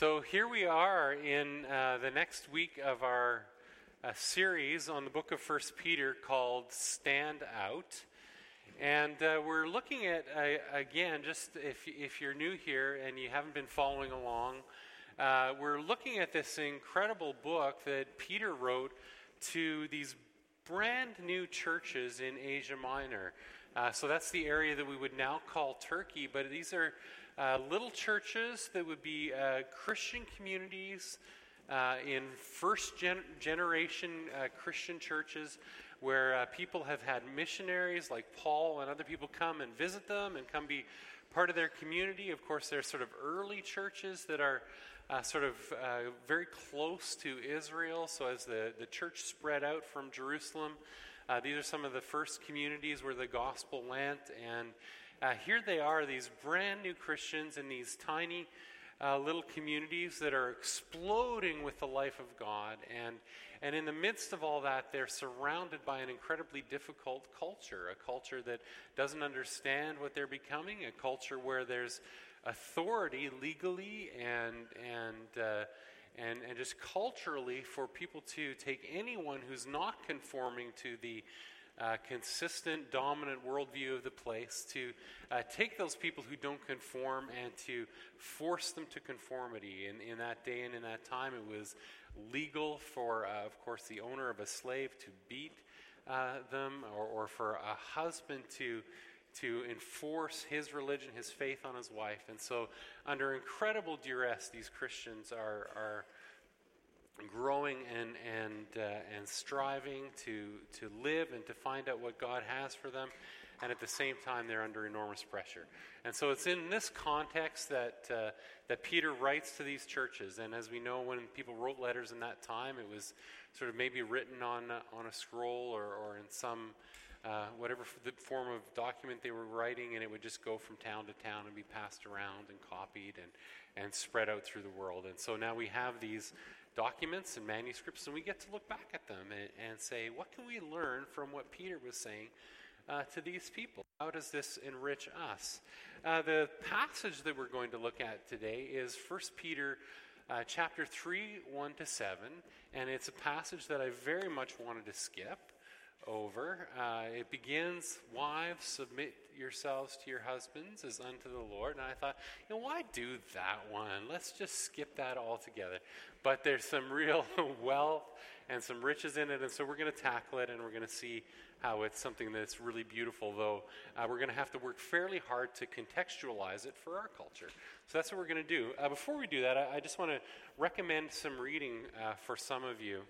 So here we are in uh, the next week of our uh, series on the book of First Peter called Stand Out. And uh, we're looking at, uh, again, just if, if you're new here and you haven't been following along, uh, we're looking at this incredible book that Peter wrote to these brand new churches in Asia Minor. Uh, so that's the area that we would now call Turkey, but these are uh, little churches that would be uh, Christian communities uh, in first gen- generation uh, Christian churches where uh, people have had missionaries like Paul and other people come and visit them and come be part of their community. Of course, there's sort of early churches that are uh, sort of very close to Israel. So as the, the church spread out from Jerusalem, these are some of the first communities where the gospel went and uh, here they are, these brand new Christians in these tiny uh, little communities that are exploding with the life of God. And, and in the midst of all that, they're surrounded by an incredibly difficult culture, a culture that doesn't understand what they're becoming, a culture where there's authority legally and, and, uh, and, and just culturally for people to take anyone who's not conforming to the uh, consistent, dominant worldview of the place, to uh, take those people who don't conform and to force them to conformity. In, in that day and in that time, it was legal for, uh, of course, the owner of a slave to beat uh, them or, or for a husband to to enforce his religion, his faith on his wife. And so, under incredible duress, these Christians are, are growing and, and, uh, and striving to, to live and to find out what God has for them. And at the same time, they're under enormous pressure. And so it's in this context that, uh, that Peter writes to these churches. And as we know, when people wrote letters in that time, it was sort of maybe written on, uh, on a scroll or, or in some uh, whatever the form of document they were writing, and it would just go from town to town and be passed around and copied and, and spread out through the world. And so now we have these documents and manuscripts, and we get to look back at them and, and say, what can we learn from what Peter was saying uh, to these people? How does this enrich us? Uh, the passage that we're going to look at today is 1 Peter uh, chapter 3, 1 to 7, and it's a passage that I very much wanted to skip over. Uh, it begins, Wives, submit yourselves to your husbands as unto the Lord. And I thought, you know, why do that one? Let's just skip that altogether. But there's some real wealth and some riches in it. And so we're going to tackle it and we're going to see how it's something that's really beautiful, though uh, we're going to have to work fairly hard to contextualize it for our culture. So that's what we're going to do. Uh, before we do that, I, I just want to recommend some reading uh, for some of you.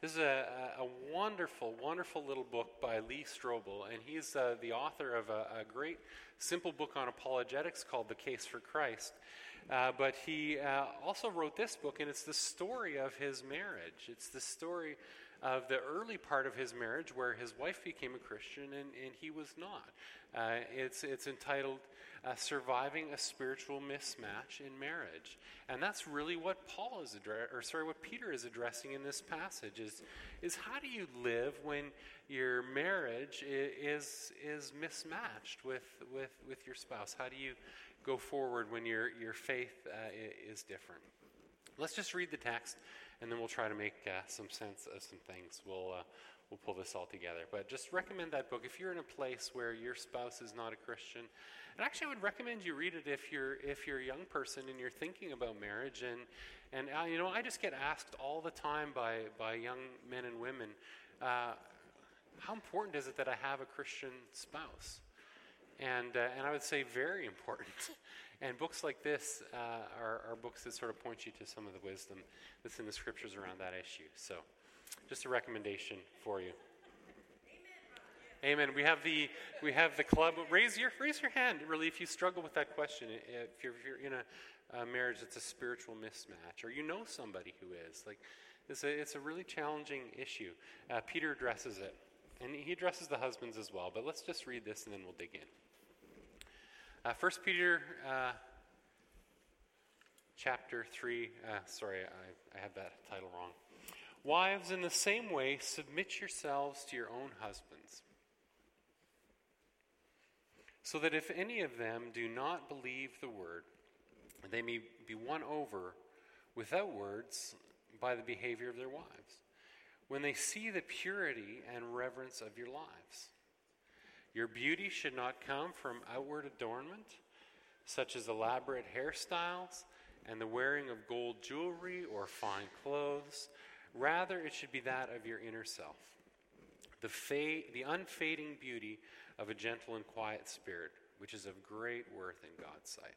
This is a, a, wonderful, wonderful little book by Lee Strobel, and he's uh, the author of a, a, great, simple book on apologetics called The Case for Christ. Uh, but he uh, also wrote this book, and it's the story of his marriage. It's the story of the early part of his marriage where his wife became a Christian and, and he was not. Uh, it's, it's entitled uh, Surviving a Spiritual Mismatch in Marriage. And that's really what Paul is addressing, or sorry, what Peter is addressing in this passage is, is how do you live when your marriage is, is mismatched with, with, with your spouse? How do you go forward when your, your faith uh, is different? Let's just read the text and then we'll try to make uh, some sense of some things. We'll, uh, we'll pull this all together. But just recommend that book if you're in a place where your spouse is not a Christian. And actually, I would recommend you read it if you're if you're a young person and you're thinking about marriage. And and uh, you know, I just get asked all the time by by young men and women, uh, how important is it that I have a Christian spouse? And uh, and I would say very important. And books like this uh, are, are, books that sort of point you to some of the wisdom that's in the scriptures around that issue. So, just a recommendation for you. Amen. We have the we have the club. Raise your raise your hand. Really, if you struggle with that question, if you're, if you're in a, a marriage that's a spiritual mismatch, or you know somebody who is, like, it's a it's a really challenging issue. Uh, Peter addresses it, and he addresses the husbands as well. But let's just read this, and then we'll dig in. Uh, 1 Peter uh, chapter 3, uh, sorry, I, I have that title wrong. Wives, in the same way, submit yourselves to your own husbands, so that if any of them do not believe the word, they may be won over without words by the behavior of their wives. When they see the purity and reverence of your lives, your beauty should not come from outward adornment, such as elaborate hairstyles and the wearing of gold jewelry or fine clothes. Rather, it should be that of your inner self, the, fa- the unfading beauty of a gentle and quiet spirit, which is of great worth in God's sight.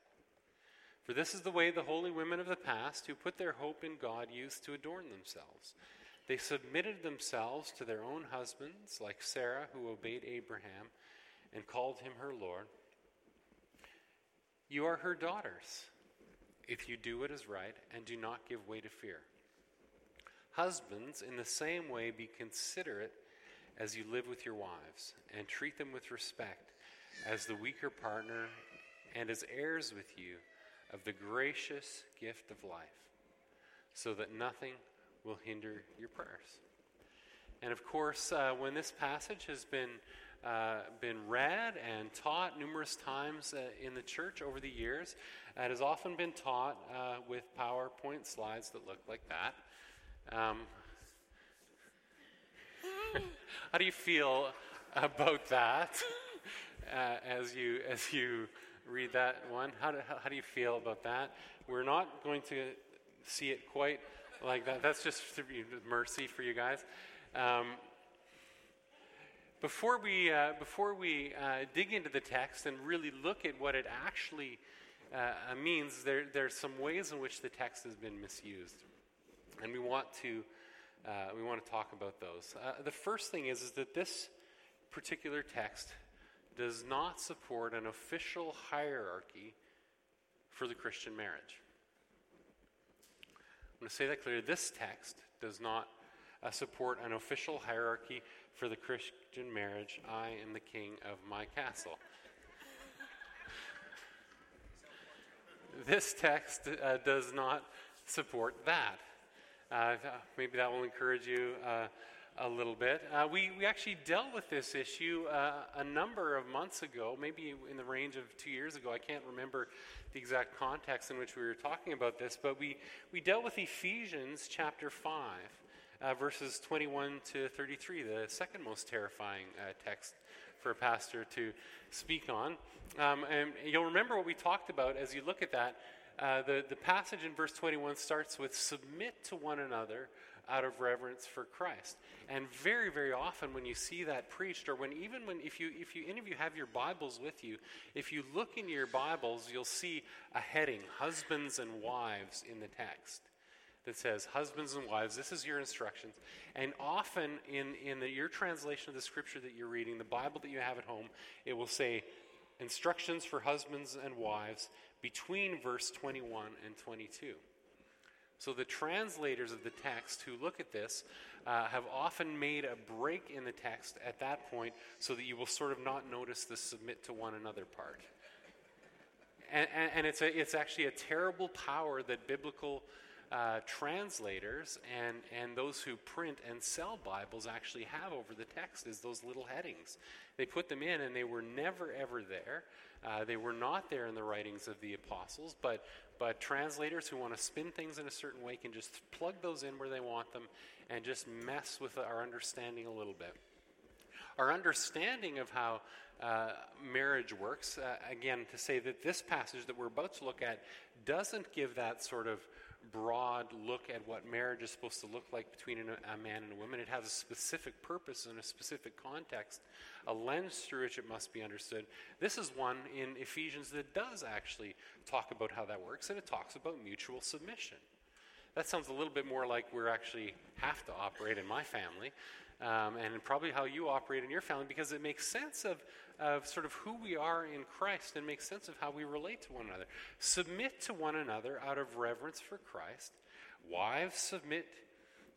For this is the way the holy women of the past, who put their hope in God, used to adorn themselves. They submitted themselves to their own husbands, like Sarah, who obeyed Abraham and called him her Lord. You are her daughters, if you do what is right and do not give way to fear. Husbands, in the same way, be considerate as you live with your wives, and treat them with respect as the weaker partner and as heirs with you of the gracious gift of life, so that nothing will hinder your prayers. And of course, uh, when this passage has been uh, been read and taught numerous times uh, in the church over the years, it has often been taught uh, with PowerPoint slides that look like that. Um, how do you feel about that uh, as you as you read that one. How do, how, do you feel about that? We're not going to see it quite like that. That's just mercy for you guys. Um, before we, uh, before we uh, dig into the text and really look at what it actually uh, means, there, there's some ways in which the text has been misused. And we want to, uh, we want to talk about those. Uh, the first thing is, is that this particular text does not support an official hierarchy for the Christian marriage. I'm going to say that clearly. This text does not uh, support an official hierarchy for the Christian marriage. I am the king of my castle. this text uh, does not support that. Uh, maybe that will encourage you uh, a little bit. Uh, we, we actually dealt with this issue uh, a number of months ago, maybe in the range of two years ago. I can't remember the exact context in which we were talking about this, but we, we dealt with Ephesians chapter 5, uh, verses 21 to 33, the second most terrifying uh, text for a pastor to speak on. Um, and you'll remember what we talked about as you look at that. Uh, the, the passage in verse 21 starts with submit to one another out of reverence for Christ. And very, very often when you see that preached, or when even when if you if you any of you have your Bibles with you, if you look in your Bibles, you'll see a heading, husbands and wives, in the text that says husbands and wives this is your instructions and often in, in the, your translation of the scripture that you're reading the bible that you have at home it will say instructions for husbands and wives between verse 21 and 22 so the translators of the text who look at this uh, have often made a break in the text at that point so that you will sort of not notice the submit to one another part. And, and, and it's, a, it's actually a terrible power that biblical uh, translators and, and those who print and sell Bibles actually have over the text is those little headings. They put them in and they were never ever there. Uh, they were not there in the writings of the apostles, but but translators who want to spin things in a certain way can just plug those in where they want them and just mess with our understanding a little bit. Our understanding of how uh, marriage works, uh, again, to say that this passage that we're about to look at doesn't give that sort of broad look at what marriage is supposed to look like between a, man and a woman. It has a specific purpose and a specific context, a lens through which it must be understood. This is one in Ephesians that does actually talk about how that works, and it talks about mutual submission. That sounds a little bit more like we're actually have to operate in my family, um, and probably how you operate in your family, because it makes sense of of sort of who we are in Christ and makes sense of how we relate to one another. Submit to one another out of reverence for Christ. Wives, submit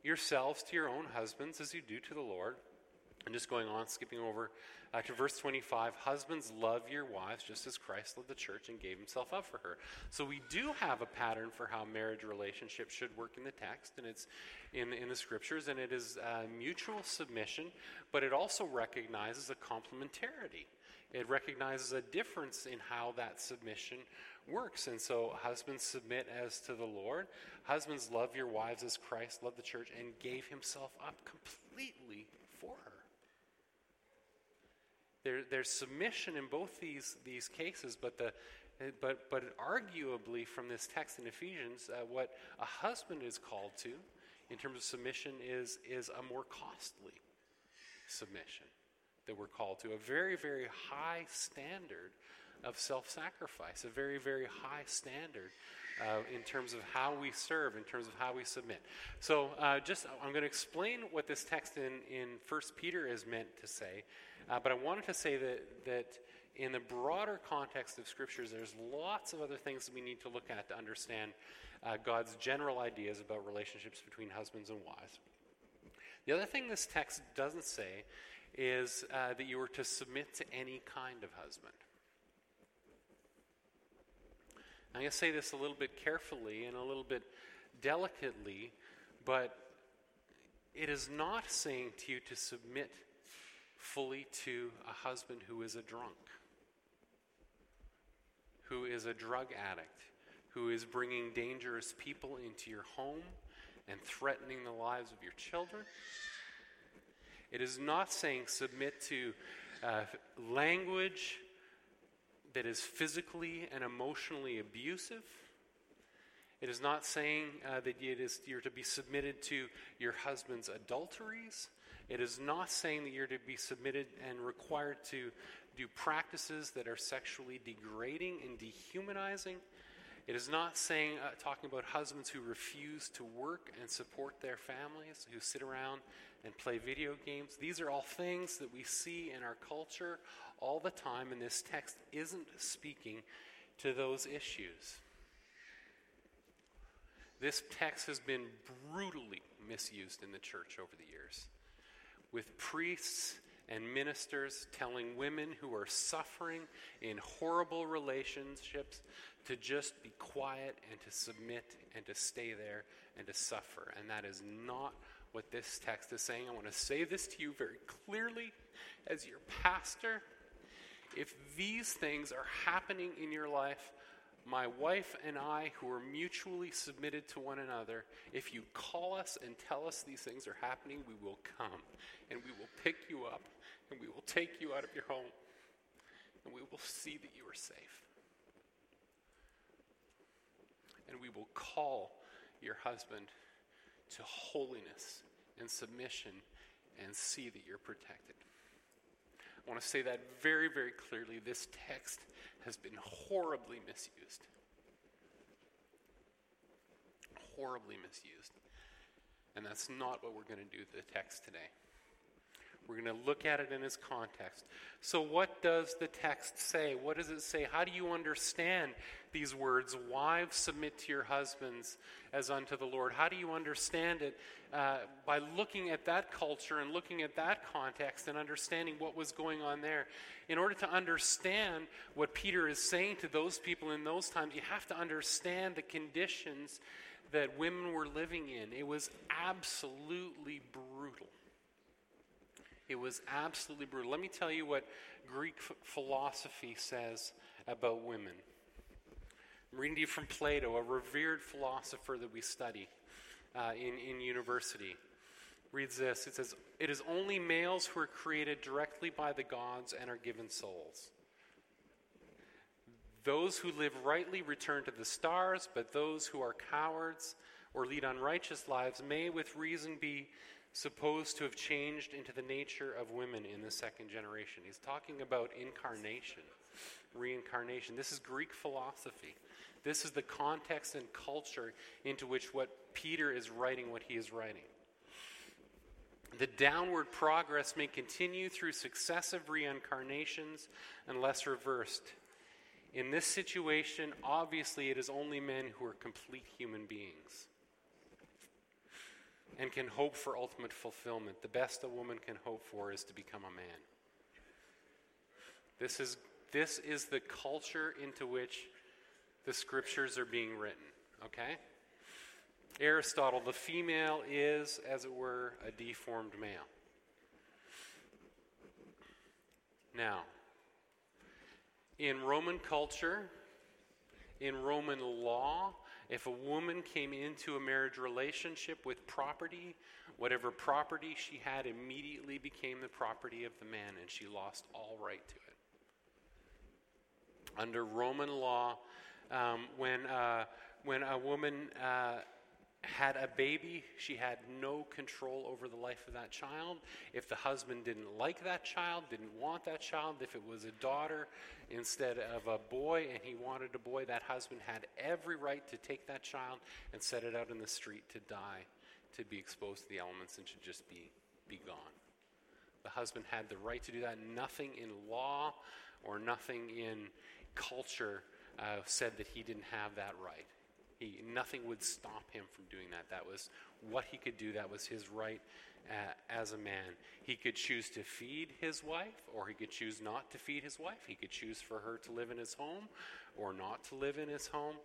yourselves to your own husbands as you do to the Lord. And just going on, skipping over uh, to verse 25 Husbands, love your wives just as Christ loved the church and gave himself up for her. So we do have a pattern for how marriage relationships should work in the text, and it's in, in the scriptures, and it is uh, mutual submission, but it also recognizes a complementarity. it recognizes a difference in how that submission works. And so, husbands submit as to the Lord. Husbands, love your wives as Christ loved the church and gave himself up completely for her. There, there's submission in both these, these cases, but, the, but, but arguably from this text in Ephesians, uh, what a husband is called to in terms of submission is, is a more costly submission that we're called to, a very, very high standard of self sacrifice, a very, very high standard uh, in terms of how we serve, in terms of how we submit. So, uh, just I'm going to explain what this text in, in 1 Peter is meant to say, uh, but I wanted to say that, that in the broader context of scriptures, there's lots of other things that we need to look at to understand uh, God's general ideas about relationships between husbands and wives. The other thing this text doesn't say is uh, that you were to submit to any kind of husband. I'm going to say this a little bit carefully and a little bit delicately, but it is not saying to you to submit fully to a husband who is a drunk, who is a drug addict, who is bringing dangerous people into your home and threatening the lives of your children. It is not saying submit to uh, language that is physically and emotionally abusive. It is not saying uh, that it is, you're to be submitted to your husband's adulteries. It is not saying that you're to be submitted and required to do practices that are sexually degrading and dehumanizing. It is not saying, uh, talking about husbands who refuse to work and support their families, who sit around and play video games. These are all things that we see in our culture all the time, and this text isn't speaking to those issues. This text has been brutally misused in the church over the years, with priests and ministers telling women who are suffering in horrible relationships to just be quiet and to submit and to stay there and to suffer. And that is not what this text is saying. I want to say this to you very clearly as your pastor. If these things are happening in your life, my wife and I, who are mutually submitted to one another, if you call us and tell us these things are happening, we will come and we will pick you up and we will take you out of your home and we will see that you are safe. And we will call your husband to holiness and submission and see that you're protected. I want to say that very, very clearly. This text has been horribly misused. Horribly misused. And that's not what we're going to do with the text today. We're going to look at it in its context. So, what does the text say? What does it say? How do you understand these words? Wives, submit to your husbands as unto the Lord. How do you understand it? Uh, by looking at that culture and looking at that context and understanding what was going on there. In order to understand what Peter is saying to those people in those times, you have to understand the conditions that women were living in. It was absolutely brutal. It was absolutely brutal. Let me tell you what Greek f- philosophy says about women. I'm reading to you from Plato, a revered philosopher that we study uh, in, in university. Reads this It says, It is only males who are created directly by the gods and are given souls. Those who live rightly return to the stars, but those who are cowards or lead unrighteous lives may with reason be supposed to have changed into the nature of women in the second generation. He's talking about incarnation, reincarnation. This is Greek philosophy. This is the context and culture into which what Peter is writing, what he is writing. The downward progress may continue through successive reincarnations unless reversed. In this situation, obviously, it is only men who are complete human beings and can hope for ultimate fulfillment. The best a woman can hope for is to become a man. This is, this is the culture into which the scriptures are being written, okay? Aristotle, the female is, as it were, a deformed male. Now, In Roman culture, in Roman law, if a woman came into a marriage relationship with property, whatever property she had immediately became the property of the man, and she lost all right to it. Under Roman law, um, when, uh, when a woman uh, had a baby, she had no control over the life of that child. If the husband didn't like that child, didn't want that child, if it was a daughter instead of a boy and he wanted a boy, that husband had every right to take that child and set it out in the street to die, to be exposed to the elements and to just be, be gone. The husband had the right to do that. Nothing in law or nothing in culture uh, said that he didn't have that right. He, nothing would stop him from doing that. That was what he could do. That was his right uh, as a man. He could choose to feed his wife, or he could choose not to feed his wife. He could choose for her to live in his home or not to live in his home,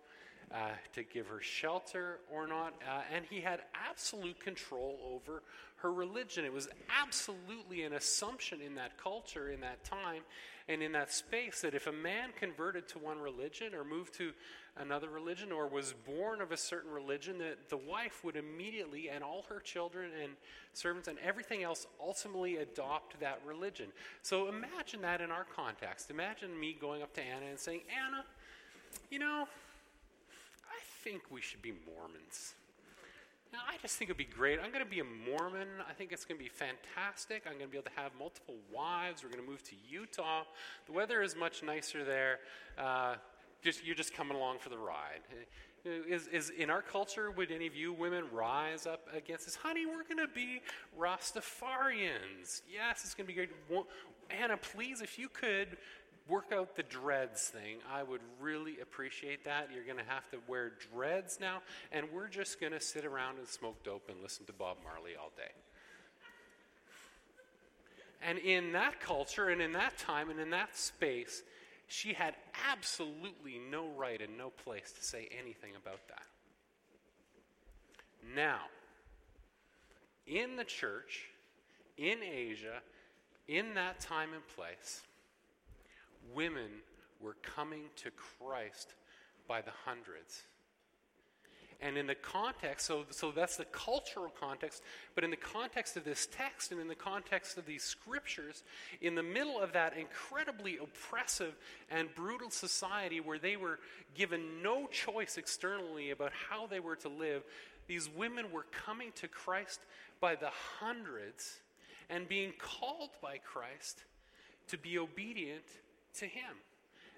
uh, to give her shelter or not. Uh, and he had absolute control over her religion. It was absolutely an assumption in that culture, in that time, and in that space that if a man converted to one religion or moved to another religion or was born of a certain religion, that the wife would immediately, and all her children and servants and everything else, ultimately adopt that religion. So imagine that in our context. Imagine me going up to Anna and saying, Anna, you know, think we should be Mormons. Now, I just think it'd be great. I'm going to be a Mormon. I think it's going to be fantastic. I'm going to be able to have multiple wives. We're going to move to Utah. The weather is much nicer there. Uh, just you're just coming along for the ride. Is, is in our culture, would any of you women rise up against this? Honey, we're going to be Rastafarians. Yes, it's going to be great. Anna, please, if you could work out the dreads thing. I would really appreciate that. You're going to have to wear dreads now, and we're just going to sit around and smoke dope and listen to Bob Marley all day. And in that culture, and in that time, and in that space, she had absolutely no right and no place to say anything about that. Now, in the church, in Asia, in that time and place, women were coming to Christ by the hundreds. And in the context, so, so that's the cultural context, but in the context of this text and in the context of these scriptures, in the middle of that incredibly oppressive and brutal society where they were given no choice externally about how they were to live, these women were coming to Christ by the hundreds and being called by Christ to be obedient to Him.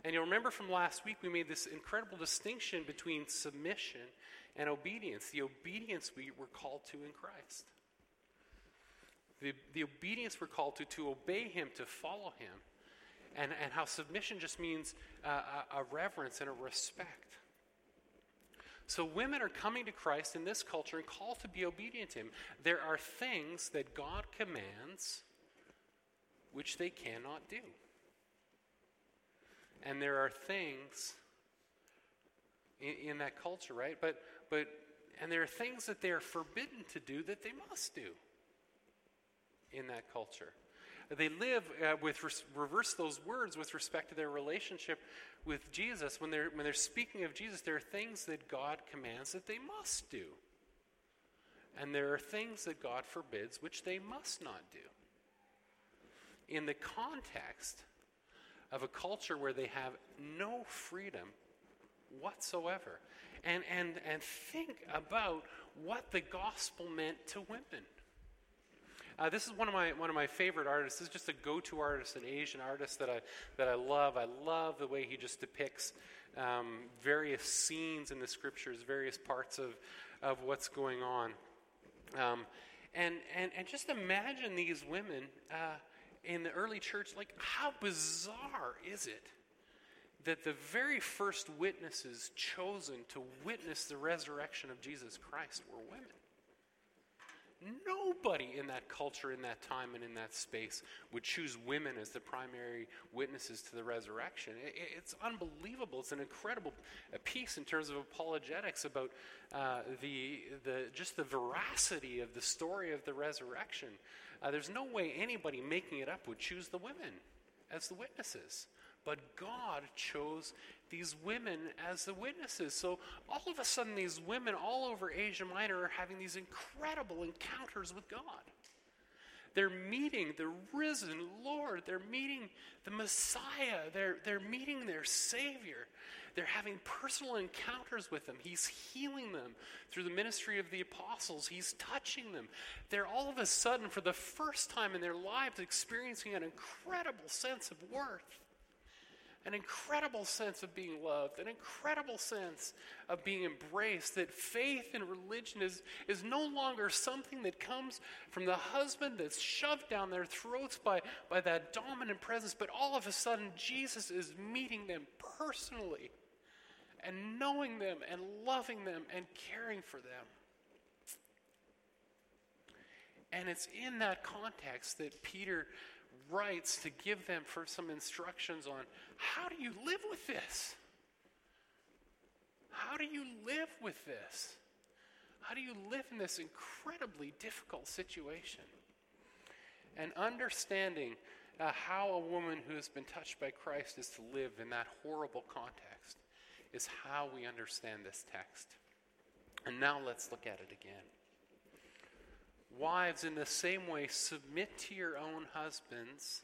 And you'll remember from last week, we made this incredible distinction between submission and obedience. The obedience we were called to in Christ. The, the obedience we're called to, to obey Him, to follow Him. And, and how submission just means a, a reverence and a respect. So women are coming to Christ in this culture and called to be obedient to Him. There are things that God commands which they cannot do. And there are things in, in that culture, right? But, but, and there are things that they are forbidden to do that they must do in that culture. They live uh, with res- reverse those words with respect to their relationship with Jesus. When they're, when they're speaking of Jesus, there are things that God commands that they must do. And there are things that God forbids which they must not do. In the context of a culture where they have no freedom whatsoever. And, and, and think about what the gospel meant to women. Uh, this is one of my one of my favorite artists. This is just a go-to artist, an Asian artist that I that I love. I love the way he just depicts um, various scenes in the scriptures, various parts of of what's going on. Um, and, and and just imagine these women. Uh, in the early church, like, how bizarre is it that the very first witnesses chosen to witness the resurrection of Jesus Christ were women? Nobody in that culture, in that time, and in that space would choose women as the primary witnesses to the resurrection. it's unbelievable. It's an incredible piece in terms of apologetics about uh, the, the, just the veracity of the story of the resurrection. Uh, there's no way anybody making it up would choose the women as the witnesses. But God chose these women as the witnesses. So all of a sudden, these women all over Asia Minor are having these incredible encounters with God. They're meeting the risen Lord. They're meeting the Messiah. They're, they're meeting their Savior. They're having personal encounters with Him. He's healing them through the ministry of the apostles. He's touching them. They're all of a sudden, for the first time in their lives, experiencing an incredible sense of worth an incredible sense of being loved, an incredible sense of being embraced, that faith in religion is, is no longer something that comes from the husband that's shoved down their throats by, by that dominant presence, but all of a sudden Jesus is meeting them personally and knowing them and loving them and caring for them. And it's in that context that Peter writes to give them for some instructions on how do you live with this? How do you live with this? How do you live in this incredibly difficult situation? And understanding uh, how a woman who has been touched by Christ is to live in that horrible context is how we understand this text. And now let's look at it again. Wives, in the same way, submit to your own husbands.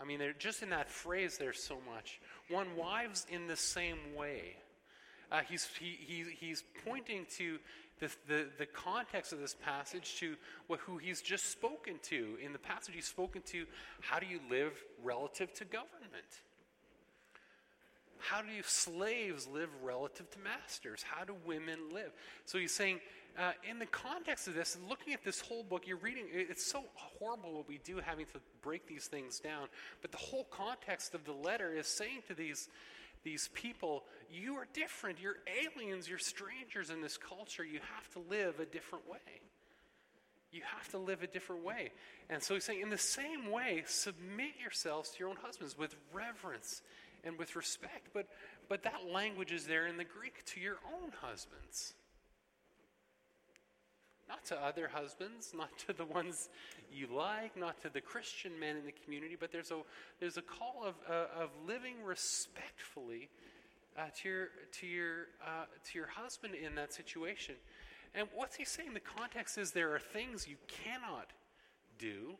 I mean, they're, just in that phrase, there's so much. One, wives, in the same way. Uh, he's, he, he, he's pointing to the, the, the context of this passage to what, who he's just spoken to. In the passage, he's spoken to how do you live relative to government? How do slaves live relative to masters? How do women live? So he's saying uh, in the context of this, looking at this whole book, you're reading, it's so horrible what we do having to break these things down. But the whole context of the letter is saying to these, these people, you are different. You're aliens. You're strangers in this culture. You have to live a different way. You have to live a different way. And so he's saying, in the same way, submit yourselves to your own husbands with reverence and with respect. But, but that language is there in the Greek to your own husbands not to other husbands, not to the ones you like, not to the Christian men in the community, but there's a, there's a call of, uh, of living respectfully uh, to, your, to, your, uh, to your husband in that situation. And what's he saying? The context is there are things you cannot do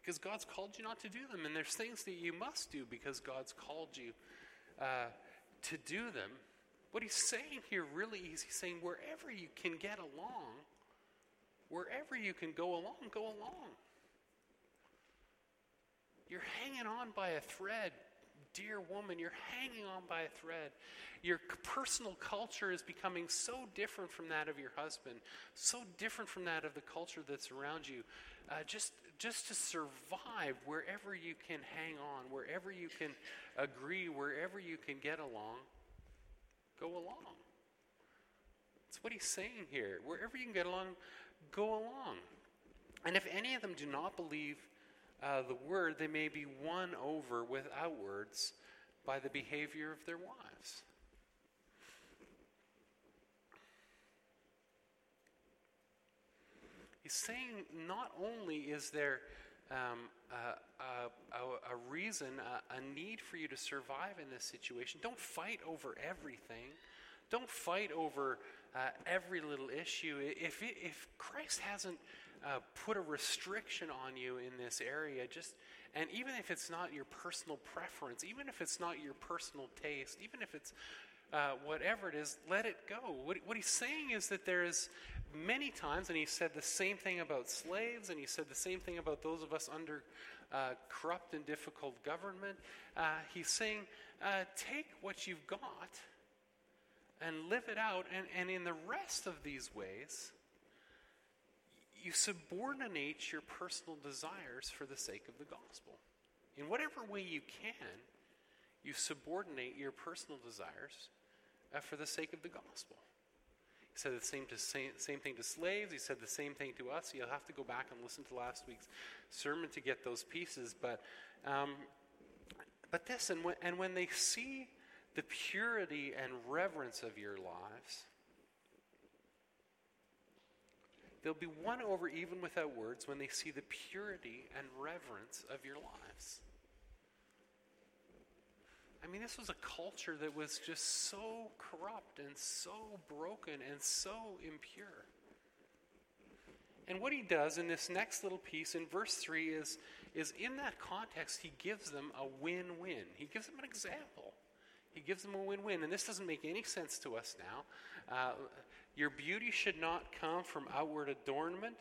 because God's called you not to do them, and there's things that you must do because God's called you uh, to do them. What he's saying here really is he's saying wherever you can get along, wherever you can go along, go along. You're hanging on by a thread, dear woman. You're hanging on by a thread. Your personal culture is becoming so different from that of your husband, so different from that of the culture that's around you. Uh, just, just to survive wherever you can hang on, wherever you can agree, wherever you can get along go along. That's what he's saying here. Wherever you can get along, go along. And if any of them do not believe uh, the word, they may be won over without words by the behavior of their wives. He's saying not only is there um, a, a, a, reason, a, a need for you to survive in this situation. Don't fight over everything. Don't fight over uh, every little issue. If, it, if Christ hasn't uh, put a restriction on you in this area, just and even if it's not your personal preference, even if it's not your personal taste, even if it's uh, whatever it is, let it go. What, what he's saying is that there is many times, and he said the same thing about slaves, and he said the same thing about those of us under uh, corrupt and difficult government. Uh, he's saying, uh, take what you've got and live it out, and, and in the rest of these ways, you subordinate your personal desires for the sake of the gospel. In whatever way you can, you subordinate your personal desires uh, for the sake of the gospel. Said the same, to, same, same thing to slaves. He said the same thing to us. You'll have to go back and listen to last week's sermon to get those pieces. But, um, but this, and when, and when they see the purity and reverence of your lives, they'll be won over even without words when they see the purity and reverence of your lives. I mean, this was a culture that was just so corrupt and so broken and so impure. And what he does in this next little piece in verse 3 is, is in that context, he gives them a win win. He gives them an example. He gives them a win win. And this doesn't make any sense to us now. Uh, your beauty should not come from outward adornment,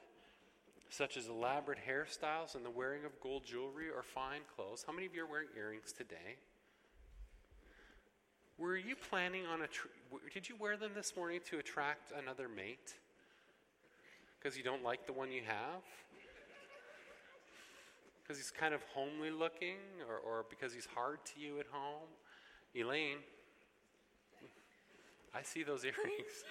such as elaborate hairstyles and the wearing of gold jewelry or fine clothes. How many of you are wearing earrings today? Were you planning on a. Tr- did you wear them this morning to attract another mate? Because you don't like the one you have? Because he's kind of homely looking, or, or because he's hard to you at home? Elaine, I see those earrings.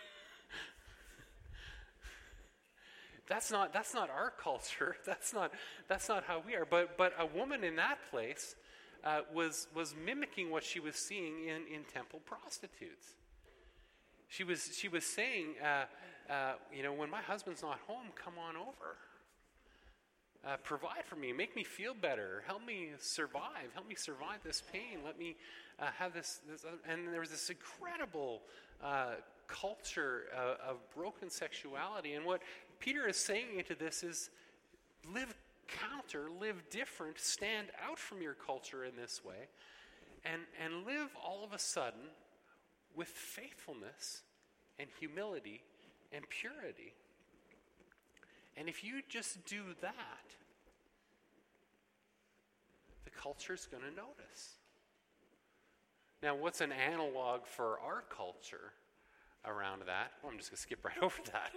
that's not that's not our culture. That's not that's not how we are. But but a woman in that place uh, was, was mimicking what she was seeing in, in temple prostitutes. She was, she was saying, uh, uh, you know, when my husband's not home, come on over. Uh, provide for me, make me feel better, help me survive, help me survive this pain. Let me uh, have this, this and there was this incredible uh, culture uh, of broken sexuality. And what Peter is saying into this is live counter, live different, stand out from your culture in this way, and, and live all of a sudden with faithfulness and humility and purity. And if you just do that, the culture's going to notice. Now, what's an analog for our culture around that? Well, I'm just going to skip right over that.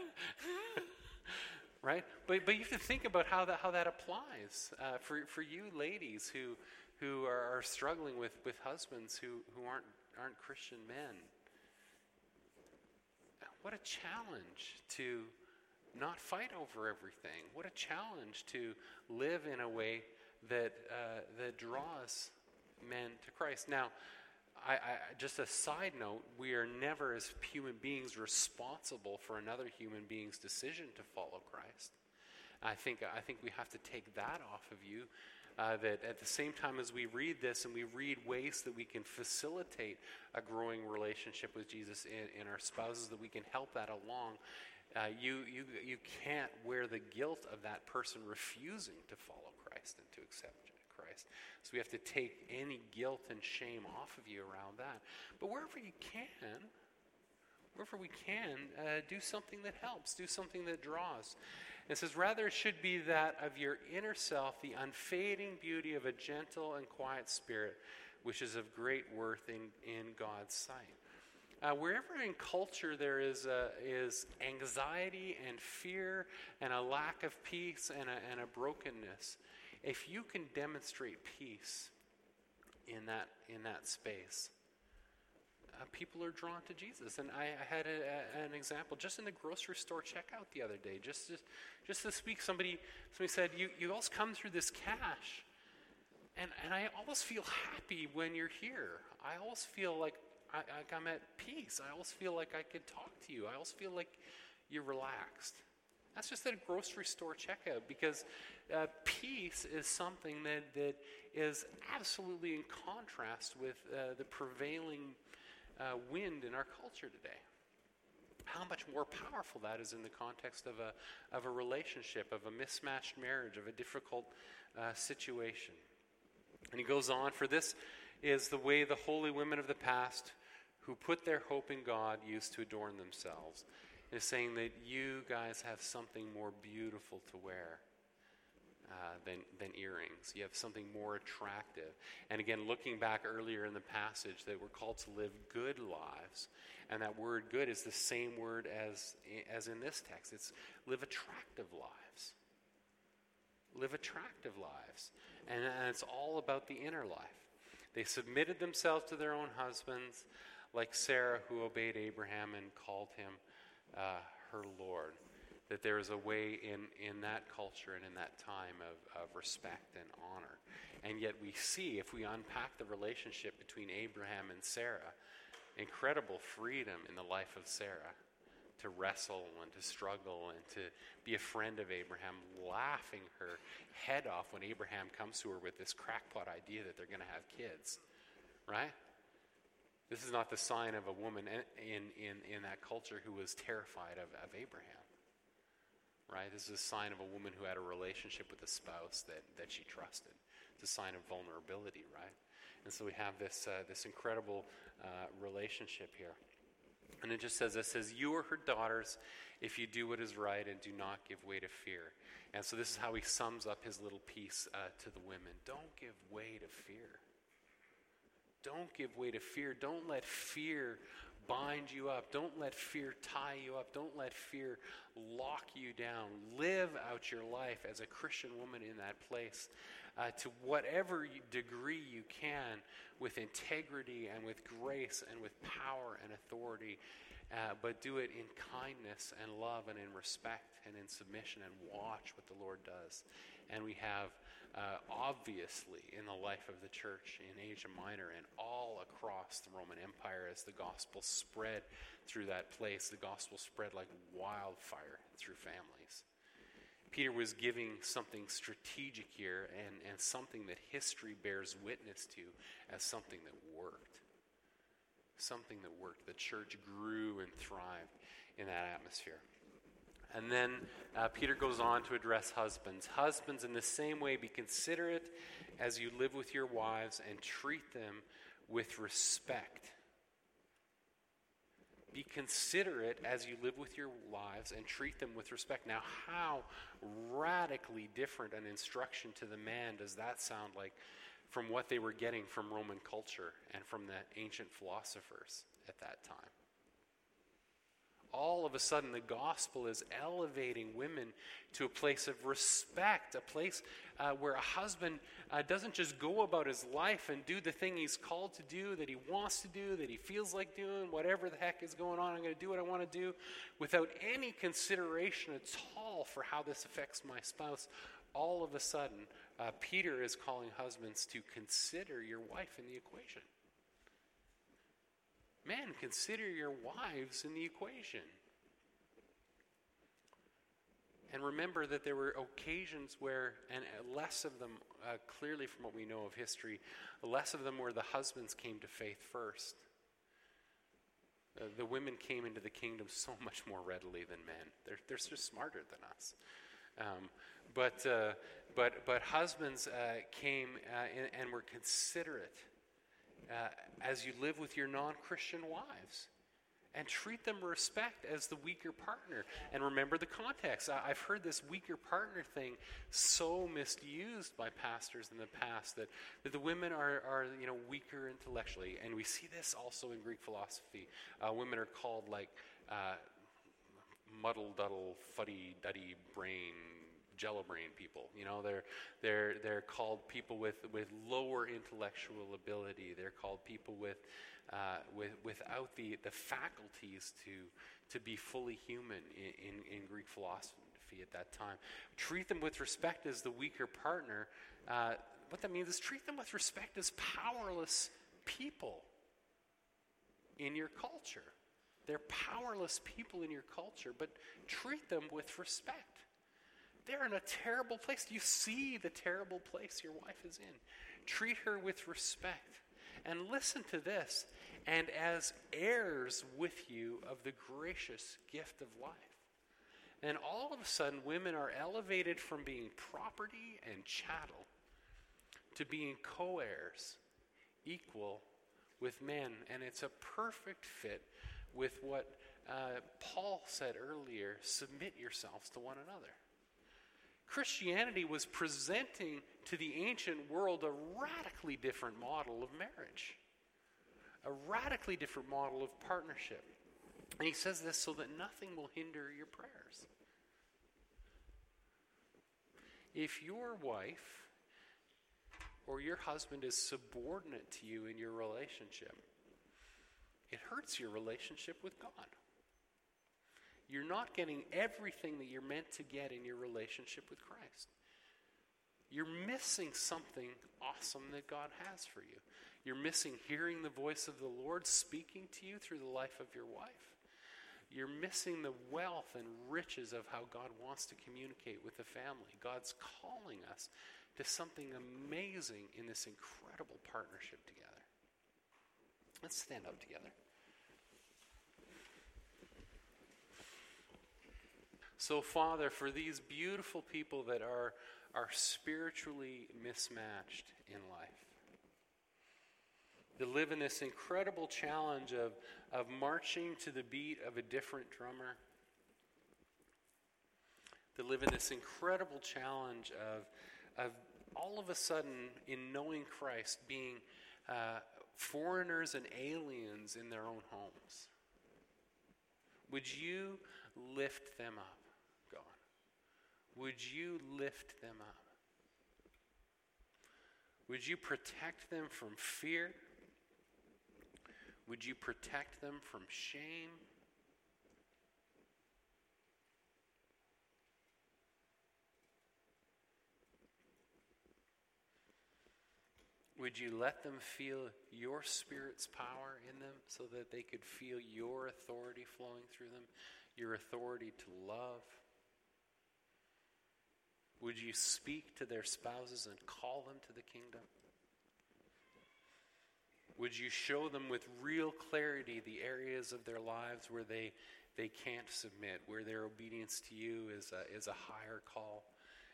right? But, but you have to think about how that, how that applies uh, for, for you ladies who, who are, struggling with, with husbands who, who aren't, aren't Christian men. What a challenge to not fight over everything. What a challenge to live in a way that, uh, that draws men to Christ. Now, I, I, just a side note, we are never, as human beings, responsible for another human being's decision to follow Christ. I think, I think we have to take that off of you. Uh, that at the same time as we read this and we read ways that we can facilitate a growing relationship with Jesus in, in our spouses, that we can help that along, uh, you, you, you can't wear the guilt of that person refusing to follow Christ and to accept Christ. So we have to take any guilt and shame off of you around that. But wherever you can, wherever we can, uh, do something that helps, do something that draws. it says, rather it should be that of your inner self, the unfading beauty of a gentle and quiet spirit, which is of great worth in, in God's sight. Uh, wherever in culture there is, a, is anxiety and fear and a lack of peace and a, and a brokenness, if you can demonstrate peace in that, in that space, uh, people are drawn to Jesus. And I, I had a, a, an example just in the grocery store checkout the other day. Just, just, just this week, somebody, somebody said, you, you always come through this cash. And, and I always feel happy when you're here. I always feel like, I, like I'm at peace. I always feel like I could talk to you. I always feel like you're relaxed. That's just at a grocery store checkout because uh, peace is something that, that is absolutely in contrast with uh, the prevailing uh, wind in our culture today. How much more powerful that is in the context of a, of a relationship, of a mismatched marriage, of a difficult uh, situation. And he goes on, for this is the way the holy women of the past who put their hope in God used to adorn themselves is saying that you guys have something more beautiful to wear. Uh, than, than earrings. You have something more attractive. And again, looking back earlier in the passage, that we're called to live good lives. And that word good is the same word as, as in this text it's live attractive lives. Live attractive lives. And, and it's all about the inner life. They submitted themselves to their own husbands, like Sarah, who obeyed Abraham and called him uh, her Lord. That there is a way in, in that culture and in that time of, of respect and honor. And yet we see, if we unpack the relationship between Abraham and Sarah, incredible freedom in the life of Sarah to wrestle and to struggle and to be a friend of Abraham, laughing her head off when Abraham comes to her with this crackpot idea that they're going to have kids. Right? This is not the sign of a woman in, in, in that culture who was terrified of, of Abraham. Right? This is a sign of a woman who had a relationship with a spouse that, that she trusted. It's a sign of vulnerability, right? And so we have this, uh, this incredible uh, relationship here. And it just says, it says, You are her daughters if you do what is right and do not give way to fear. And so this is how he sums up his little piece uh, to the women. Don't give way to fear. Don't give way to fear. Don't let fear bind you up. Don't let fear tie you up. Don't let fear lock you down. Live out your life as a Christian woman in that place uh, to whatever degree you can with integrity and with grace and with power and authority. Uh, but do it in kindness and love and in respect and in submission and watch what the Lord does. And we have uh, obviously in the life of the church in Asia Minor and all across the Roman Empire as the gospel spread through that place. The gospel spread like wildfire through families. Peter was giving something strategic here and, and something that history bears witness to as something that worked. Something that worked. The church grew and thrived in that atmosphere. And then uh, Peter goes on to address husbands. Husbands, in the same way, be considerate as you live with your wives and treat them with respect. Be considerate as you live with your wives and treat them with respect. Now, how radically different an instruction to the man does that sound like from what they were getting from Roman culture and from the ancient philosophers at that time? All of a sudden the gospel is elevating women to a place of respect, a place uh, where a husband uh, doesn't just go about his life and do the thing he's called to do, that he wants to do, that he feels like doing, whatever the heck is going on, I'm going to do what I want to do, without any consideration at all for how this affects my spouse. All of a sudden, uh, Peter is calling husbands to consider your wife in the equation. Men, consider your wives in the equation. And remember that there were occasions where, and less of them, uh, clearly from what we know of history, less of them where the husbands came to faith first. Uh, the women came into the kingdom so much more readily than men. They're, they're just smarter than us. Um, but, uh, but, but husbands uh, came uh, and, and were considerate uh, as you live with your non Christian wives. And treat them respect as the weaker partner. And remember the context. I, have heard this weaker partner thing so misused by pastors in the past that, that the women are, are you know weaker intellectually. And we see this also in Greek philosophy. Uh, women are called like uh, muddle duddle, fuddy duddy brain jello brain people. You know, they're, they're, they're called people with, with lower intellectual ability. They're called people with, uh, with, without the, the faculties to, to be fully human in, in, in, Greek philosophy at that time. Treat them with respect as the weaker partner. Uh, what that means is treat them with respect as powerless people in your culture. They're powerless people in your culture, but treat them with respect. They're in a terrible place. You see the terrible place your wife is in. Treat her with respect. And listen to this and as heirs with you of the gracious gift of life. And all of a sudden, women are elevated from being property and chattel to being co heirs, equal with men. And it's a perfect fit with what uh, Paul said earlier submit yourselves to one another. Christianity was presenting to the ancient world a radically different model of marriage, a radically different model of partnership. And he says this so that nothing will hinder your prayers. If your wife or your husband is subordinate to you in your relationship, it hurts your relationship with God you're not getting everything that you're meant to get in your relationship with Christ. You're missing something awesome that God has for you. You're missing hearing the voice of the Lord speaking to you through the life of your wife. You're missing the wealth and riches of how God wants to communicate with the family. God's calling us to something amazing in this incredible partnership together. Let's stand up together. So, Father, for these beautiful people that are, are spiritually mismatched in life, that live in this incredible challenge of, of marching to the beat of a different drummer, that live in this incredible challenge of, of all of a sudden, in knowing Christ, being uh, foreigners and aliens in their own homes. Would you lift them up? Would you lift them up? Would you protect them from fear? Would you protect them from shame? Would you let them feel your Spirit's power in them so that they could feel your authority flowing through them, your authority to love? Would you speak to their spouses and call them to the kingdom? Would you show them with real clarity the areas of their lives where they, they can't submit, where their obedience to you is a, is a higher call?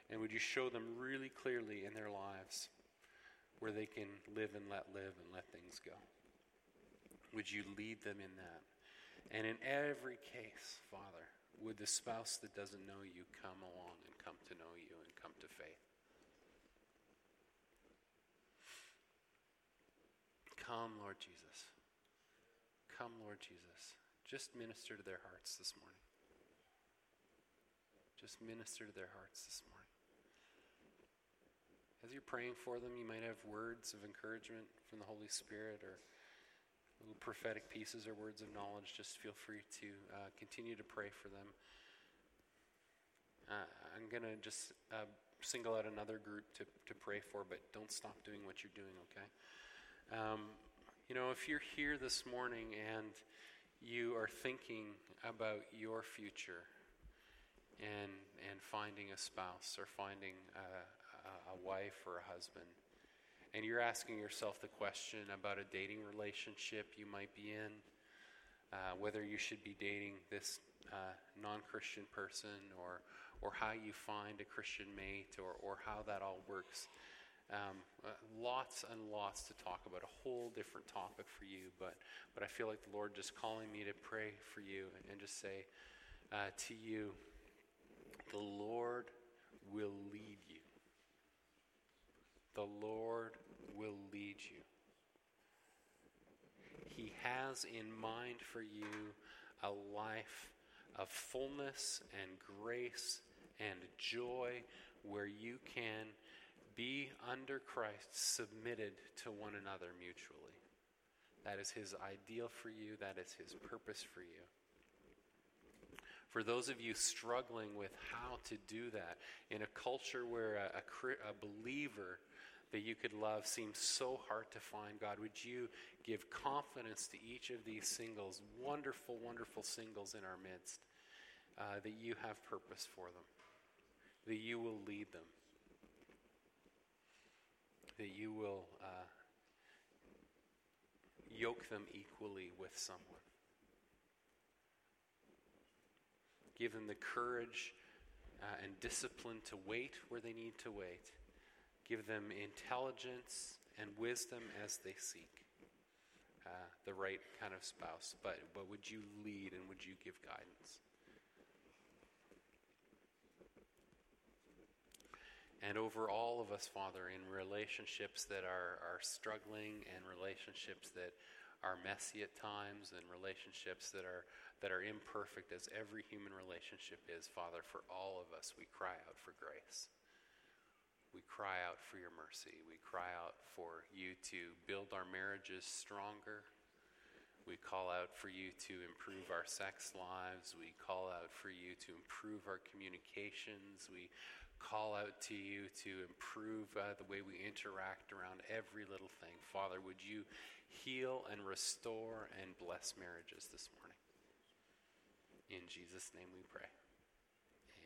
And would you show them really clearly in their lives where they can live and let live and let things go? Would you lead them in that? And in every case, Father, would the spouse that doesn't know you come along and come to know you and come to faith? Come, Lord Jesus. Come, Lord Jesus. Just minister to their hearts this morning. Just minister to their hearts this morning. As you're praying for them, you might have words of encouragement from the Holy Spirit or prophetic pieces or words of knowledge. Just feel free to uh, continue to pray for them. Uh, I'm going to just uh, single out another group to, to pray for, but don't stop doing what you're doing, okay? Um, you know, if you're here this morning and you are thinking about your future and, and finding a spouse or finding a, a wife or a husband, and you're asking yourself the question about a dating relationship you might be in, uh, whether you should be dating this uh, non Christian person or or how you find a Christian mate or, or how that all works. Um, uh, lots and lots to talk about, a whole different topic for you. But, but I feel like the Lord just calling me to pray for you and just say uh, to you, the Lord will lead you. The Lord will lead you. He has in mind for you a life of fullness and grace and joy where you can be under Christ submitted to one another mutually. That is His ideal for you, that is His purpose for you. For those of you struggling with how to do that in a culture where a, a, a believer that you could love seems so hard to find, God, would you give confidence to each of these singles, wonderful, wonderful singles in our midst, uh, that you have purpose for them? that you will lead them, that you will uh, yoke them equally with someone. Give them the courage uh, and discipline to wait where they need to wait. Give them intelligence and wisdom as they seek uh, the right kind of spouse. But, but would you lead and would you give guidance? and over all of us, Father, in relationships that are, are struggling and relationships that are messy at times and relationships that are, that are imperfect as every human relationship is, Father, for all of us, we cry out for grace. We cry out for your mercy. We cry out for you to build our marriages stronger. We call out for you to improve our sex lives. We call out for you to improve our communications. We call out to you to improve uh, the way we interact around every little thing. Father, would you heal and restore and bless marriages this morning? In Jesus' name we pray.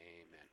Amen.